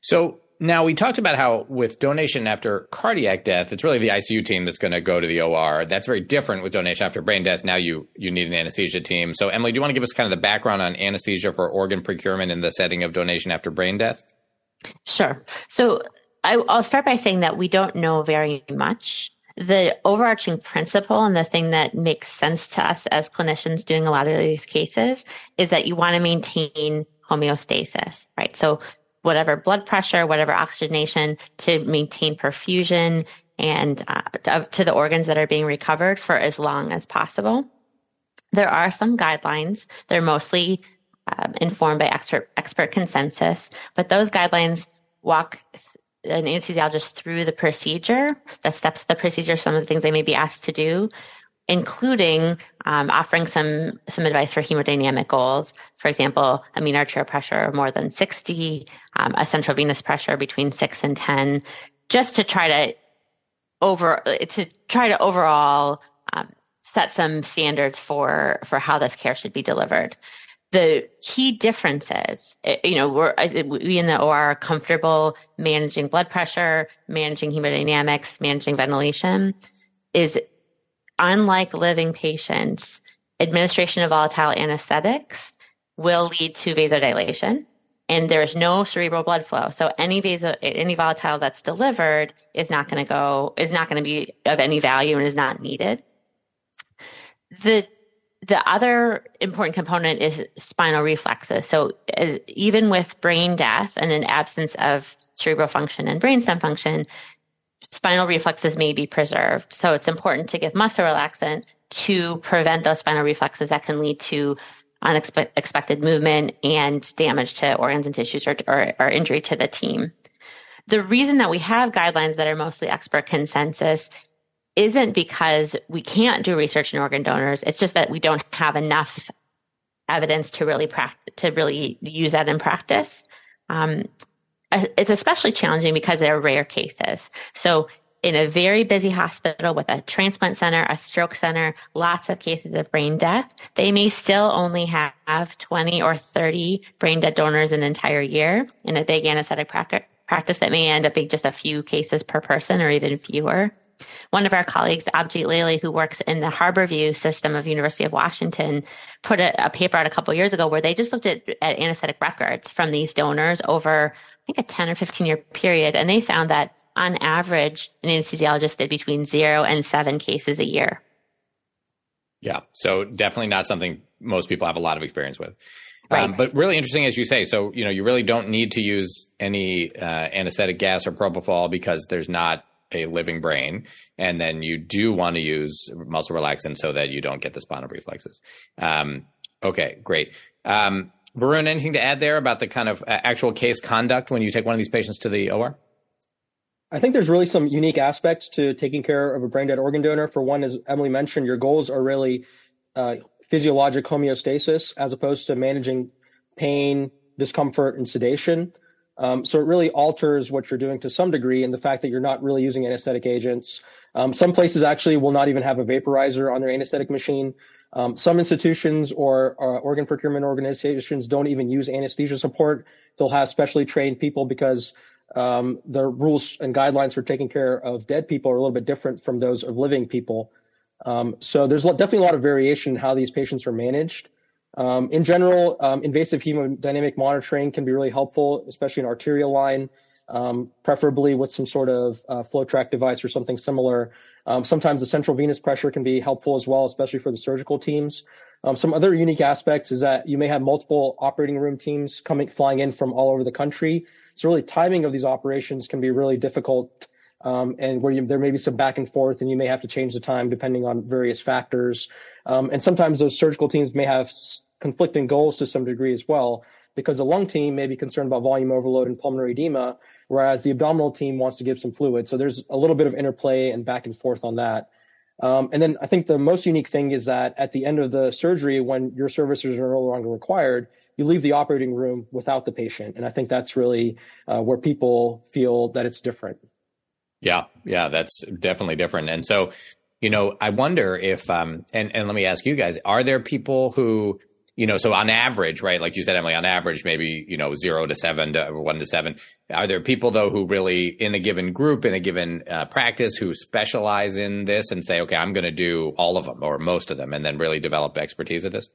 So, now we talked about how with donation after cardiac death, it's really the ICU team that's going to go to the OR. That's very different with donation after brain death. Now you you need an anesthesia team. So Emily, do you want to give us kind of the background on anesthesia for organ procurement in the setting of donation after brain death? Sure. So I, I'll start by saying that we don't know very much. The overarching principle and the thing that makes sense to us as clinicians doing a lot of these cases is that you want to maintain homeostasis, right? So whatever blood pressure, whatever oxygenation to maintain perfusion and uh, to the organs that are being recovered for as long as possible. There are some guidelines. They're mostly um, informed by expert, expert consensus, but those guidelines walk an anesthesiologist through the procedure, the steps of the procedure, some of the things they may be asked to do, including um, offering some some advice for hemodynamic goals. For example, a mean arterial pressure of more than 60, um, a central venous pressure between six and 10, just to try to over to try to overall um, set some standards for for how this care should be delivered. The key differences, eh, you know, we're we in the OR are comfortable managing blood pressure, managing hemodynamics, managing ventilation. Is unlike living patients, administration of volatile anesthetics will lead to vasodilation and there is no cerebral blood flow. So any vaso, any volatile that's delivered is not going to go, is not going to be of any value and is not needed. The, the other important component is spinal reflexes. So as, even with brain death and an absence of cerebral function and brainstem function, spinal reflexes may be preserved. So it's important to give muscle relaxant to prevent those spinal reflexes that can lead to unexpected movement and damage to organs and tissues or, or, or injury to the team. The reason that we have guidelines that are mostly expert consensus isn't because we can't do research in organ donors. It's just that we don't have enough evidence to really pra- to really use that in practice. Um, it's especially challenging because they're rare cases. So in a very busy hospital with a transplant center, a stroke center, lots of cases of brain death, they may still only have 20 or 30 brain dead donors an entire year. In a big anesthetic practice, that may end up being just a few cases per person or even fewer. One of our colleagues, Abhijit Lele, who works in the Harborview system of University of Washington, put a, a paper out a couple years ago where they just looked at, at anesthetic records from these donors over think a 10 or 15 year period. And they found that on average, an anesthesiologist did between zero and seven cases a year. Yeah. So definitely not something most people have a lot of experience with. Right. Um, but really interesting, as you say. So, you know, you really don't need to use any uh, anesthetic gas or propofol because there's not a living brain. And then you do want to use muscle relaxant so that you don't get the spinal reflexes. Um, okay, great. Um, Varun, anything to add there about the kind of uh, actual case conduct when you take one of these patients to the OR? I think there's really some unique aspects to taking care of a brain dead organ donor. For one, as Emily mentioned, your goals are really uh, physiologic homeostasis as opposed to managing pain, discomfort, and sedation. Um, so it really alters what you're doing to some degree, and the fact that you're not really using anesthetic agents. Um, some places actually will not even have a vaporizer on their anesthetic machine. Um, some institutions or uh, organ procurement organizations don't even use anesthesia support. They'll have specially trained people because um, the rules and guidelines for taking care of dead people are a little bit different from those of living people. Um, so there's definitely a lot of variation in how these patients are managed. Um, in general, um, invasive hemodynamic monitoring can be really helpful, especially in arterial line, um, preferably with some sort of uh, track device or something similar. Um, sometimes the central venous pressure can be helpful as well, especially for the surgical teams. some other unique aspects is that you may have multiple operating room teams coming flying in from all over the country. So really timing of these operations can be really difficult um, and where you, there may be some back and forth and you may have to change the time depending on various factors. Um, and sometimes those surgical teams may have conflicting goals to some degree as well because the lung team may be concerned about volume overload and pulmonary edema, whereas the abdominal team wants to give some fluid. So there's a little bit of interplay and back and forth on that. Um, and then I think the most unique thing is that at the end of the surgery, when your services are no longer required, you leave the operating room without the patient. And I think that's really uh, where people feel that it's different. Yeah, yeah, that's definitely different. And so, you know, I wonder if, um, and, and let me ask you guys, are there people who, you know, so on average, right? Like you said, Emily, on average, maybe, you know, zero to seven to one to seven. Are there people though who really in a given group, in a given uh, practice who specialize in this and say, okay, I'm going to do all of them or most of them and then really develop expertise at this?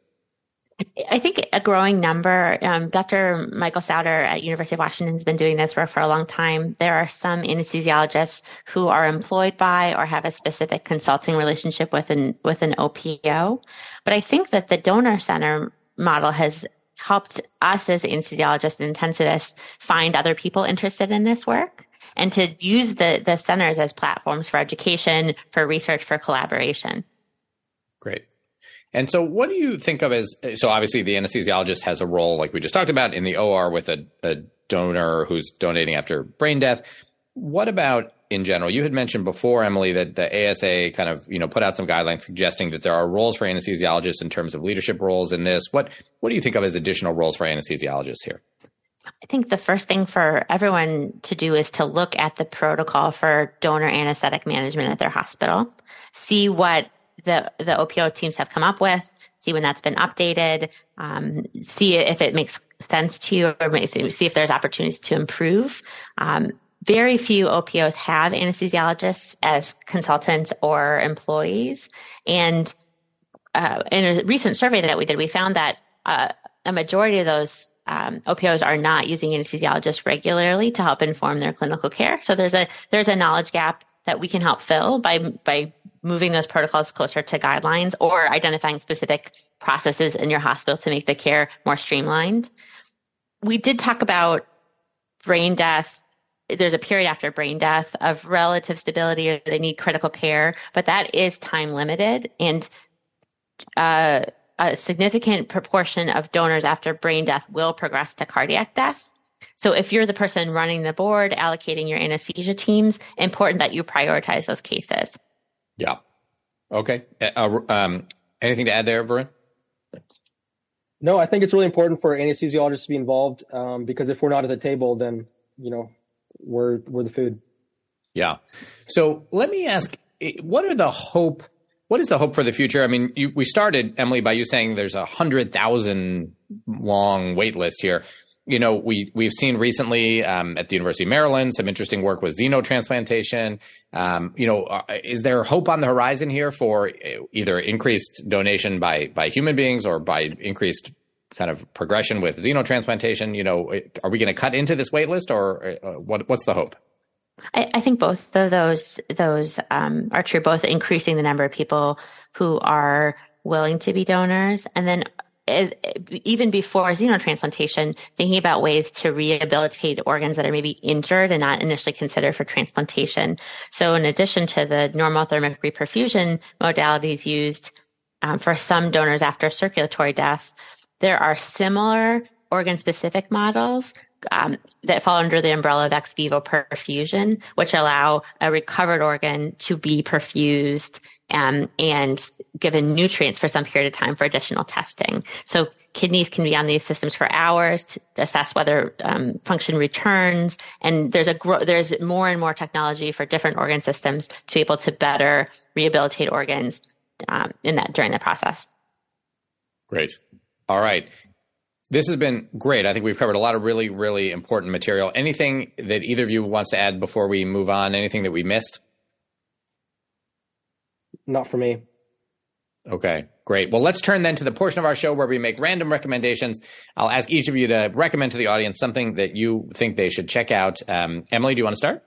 I think a growing number. Um, Dr. Michael Souter at University of Washington has been doing this work for a long time. There are some anesthesiologists who are employed by or have a specific consulting relationship with an with an OPO. But I think that the donor center model has helped us as anesthesiologists and intensivists find other people interested in this work and to use the the centers as platforms for education, for research, for collaboration. Great. And so, what do you think of as so? Obviously, the anesthesiologist has a role, like we just talked about, in the OR with a, a donor who's donating after brain death. What about in general? You had mentioned before, Emily, that the ASA kind of you know put out some guidelines suggesting that there are roles for anesthesiologists in terms of leadership roles in this. What what do you think of as additional roles for anesthesiologists here? I think the first thing for everyone to do is to look at the protocol for donor anesthetic management at their hospital, see what the the OPO teams have come up with, see when that's been updated, um, see if it makes sense to you, or see if there's opportunities to improve. Um, very few OPOs have anesthesiologists as consultants or employees, and uh, in a recent survey that we did, we found that uh, a majority of those um, OPOs are not using anesthesiologists regularly to help inform their clinical care. So there's a there's a knowledge gap that we can help fill by by moving those protocols closer to guidelines or identifying specific processes in your hospital to make the care more streamlined. We did talk about brain death. There's a period after brain death of relative stability or they need critical care, but that is time limited and uh, a significant proportion of donors after brain death will progress to cardiac death. So if you're the person running the board, allocating your anesthesia teams, important that you prioritize those cases. Yeah. Okay. Uh, um, anything to add there, Varun? No, I think it's really important for anesthesiologists to be involved um, because if we're not at the table, then you know we're we're the food. Yeah. So let me ask, what are the hope? What is the hope for the future? I mean, you, we started Emily by you saying there's a hundred thousand long wait list here you know, we we've seen recently um, at the University of Maryland some interesting work with xenotransplantation. Um, you know, uh, is there hope on the horizon here for either increased donation by by human beings or by increased kind of progression with xenotransplantation? You know, are we going to cut into this wait list, or uh, what, what's the hope? I, I, think both of those those um, are true. Both increasing the number of people who are willing to be donors, and then as, even before xenotransplantation, thinking about ways to rehabilitate organs that are maybe injured and not initially considered for transplantation. So in addition to the normothermic reperfusion modalities used um, for some donors after circulatory death, There are similar organ specific models um, that fall under the umbrella of ex vivo perfusion, which allow a recovered organ to be perfused um, and given nutrients for some period of time for additional testing. So kidneys can be on these systems for hours to assess whether um, function returns. And there's a gro- there's more and more technology for different organ systems to be able to better rehabilitate organs um, in that during the process. Great. All right. This has been great. I think we've covered a lot of really, really important material. Anything that either of you wants to add before we move on? Anything that we missed? Not for me. Okay, great. Well, let's turn then to the portion of our show where we make random recommendations. I'll ask each of you to recommend to the audience something that you think they should check out. Um, Emily, do you want to start?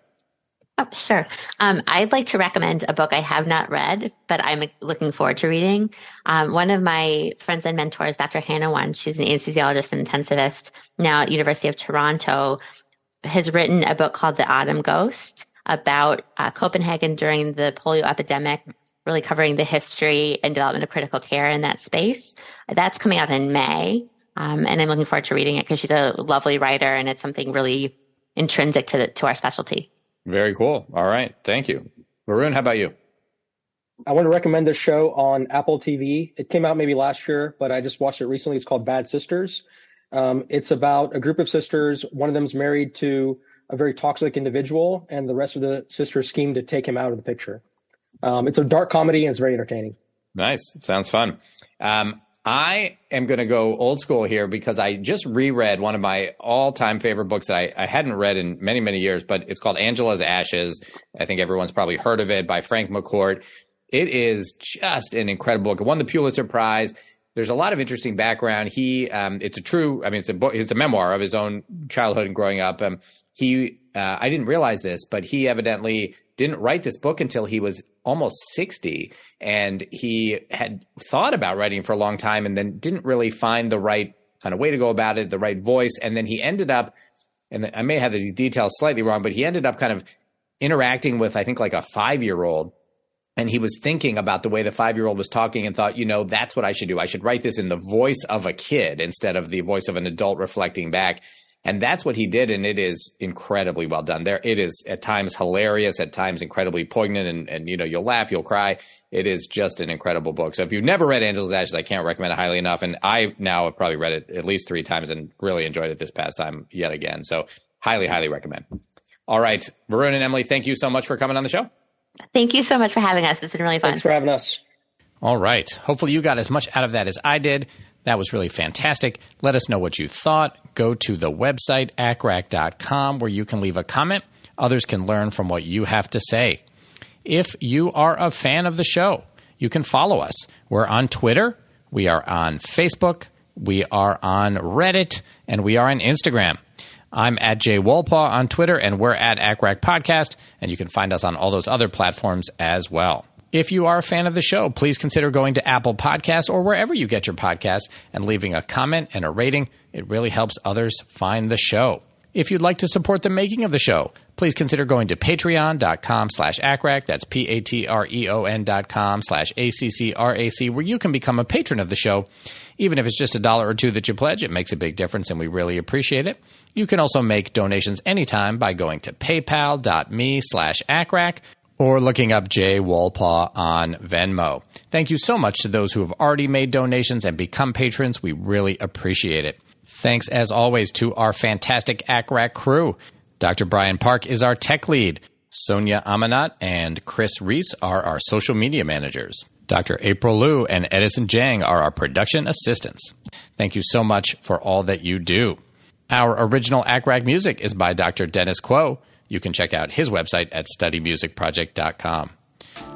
Oh, sure. Um, I'd like to recommend a book I have not read, but I'm looking forward to reading. Um, one of my friends and mentors, Dr. Hannah Wunsch, she's an anesthesiologist and intensivist now at University of Toronto, has written a book called The Autumn Ghost about uh, Copenhagen during the polio epidemic, really covering the history and development of critical care in that space. That's coming out in May, um, and I'm looking forward to reading it because she's a lovely writer and it's something really intrinsic to the, to our specialty. Very cool. All right. Thank you. Varun, how about you? I want to recommend this show on Apple TV. It came out maybe last year, but I just watched it recently. It's called Bad Sisters. Um, it's about a group of sisters. One of them's married to a very toxic individual, and the rest of the sisters scheme to take him out of the picture. Um, it's a dark comedy and it's very entertaining. Nice. Sounds fun. Um, I am going to go old school here because I just reread one of my all time favorite books that I, I, hadn't read in many, many years, but it's called Angela's Ashes. I think everyone's probably heard of it by Frank McCourt. It is just an incredible book. It won the Pulitzer Prize. There's a lot of interesting background. He, um, it's a true, I mean, it's a book, it's a memoir of his own childhood and growing up. Um, he, uh, I didn't realize this, but he evidently didn't write this book until he was almost 60 and he had thought about writing for a long time and then didn't really find the right kind of way to go about it, the right voice. And then he ended up, and I may have the details slightly wrong, but he ended up kind of interacting with, I think, like a five year old. And he was thinking about the way the five year old was talking and thought, you know, that's what I should do. I should write this in the voice of a kid instead of the voice of an adult reflecting back. And that's what he did, and it is incredibly well done. There, it is at times hilarious, at times incredibly poignant, and, and you know you'll laugh, you'll cry. It is just an incredible book. So if you've never read Angela's Ashes, I can't recommend it highly enough. And I now have probably read it at least three times and really enjoyed it this past time yet again. So highly, highly recommend. All right, Varun and Emily, thank you so much for coming on the show. Thank you so much for having us. It's been really fun. Thanks for having us. All right. Hopefully you got as much out of that as I did. That was really fantastic. Let us know what you thought. Go to the website, accrac.com, where you can leave a comment. Others can learn from what you have to say. If you are a fan of the show, you can follow us. We're on Twitter, we are on Facebook, we are on Reddit, and we are on Instagram. I'm at Jed Wolpaw on Twitter, and we're at ACCRAC Podcast, and you can find us on all those other platforms as well. If you are a fan of the show, please consider going to Apple Podcasts or wherever you get your podcasts and leaving a comment and a rating. It really helps others find the show. If you'd like to support the making of the show, please consider going to patreon.com slash ACCRAC. That's P-A-T-R-E-O-N dot com slash A-C-C-R-A-C, where you can become a patron of the show. Even if it's just a dollar or two that you pledge, it makes a big difference and we really appreciate it. You can also make donations anytime by going to paypal.me slash ACCRAC or looking up Jed Wolpaw on Venmo. Thank you so much to those who have already made donations and become patrons. We really appreciate it. Thanks, as always, to our fantastic ACCRAC crew. Dr. Brian Park is our tech lead. Sonia Amanat and Chris Reese are our social media managers. Dr. April Liu and Edison Jang are our production assistants. Thank you so much for all that you do. Our original ACCRAC music is by Dr. Dennis Quo. You can check out his website at studymusicproject.com.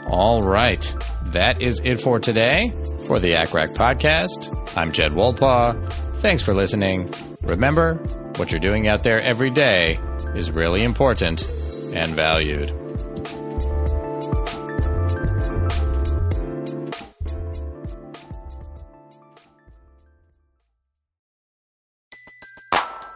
All right, that is it for today for the ACCRAC podcast. I'm Jed Wolpaw. Thanks for listening. Remember, what you're doing out there every day is really important and valued.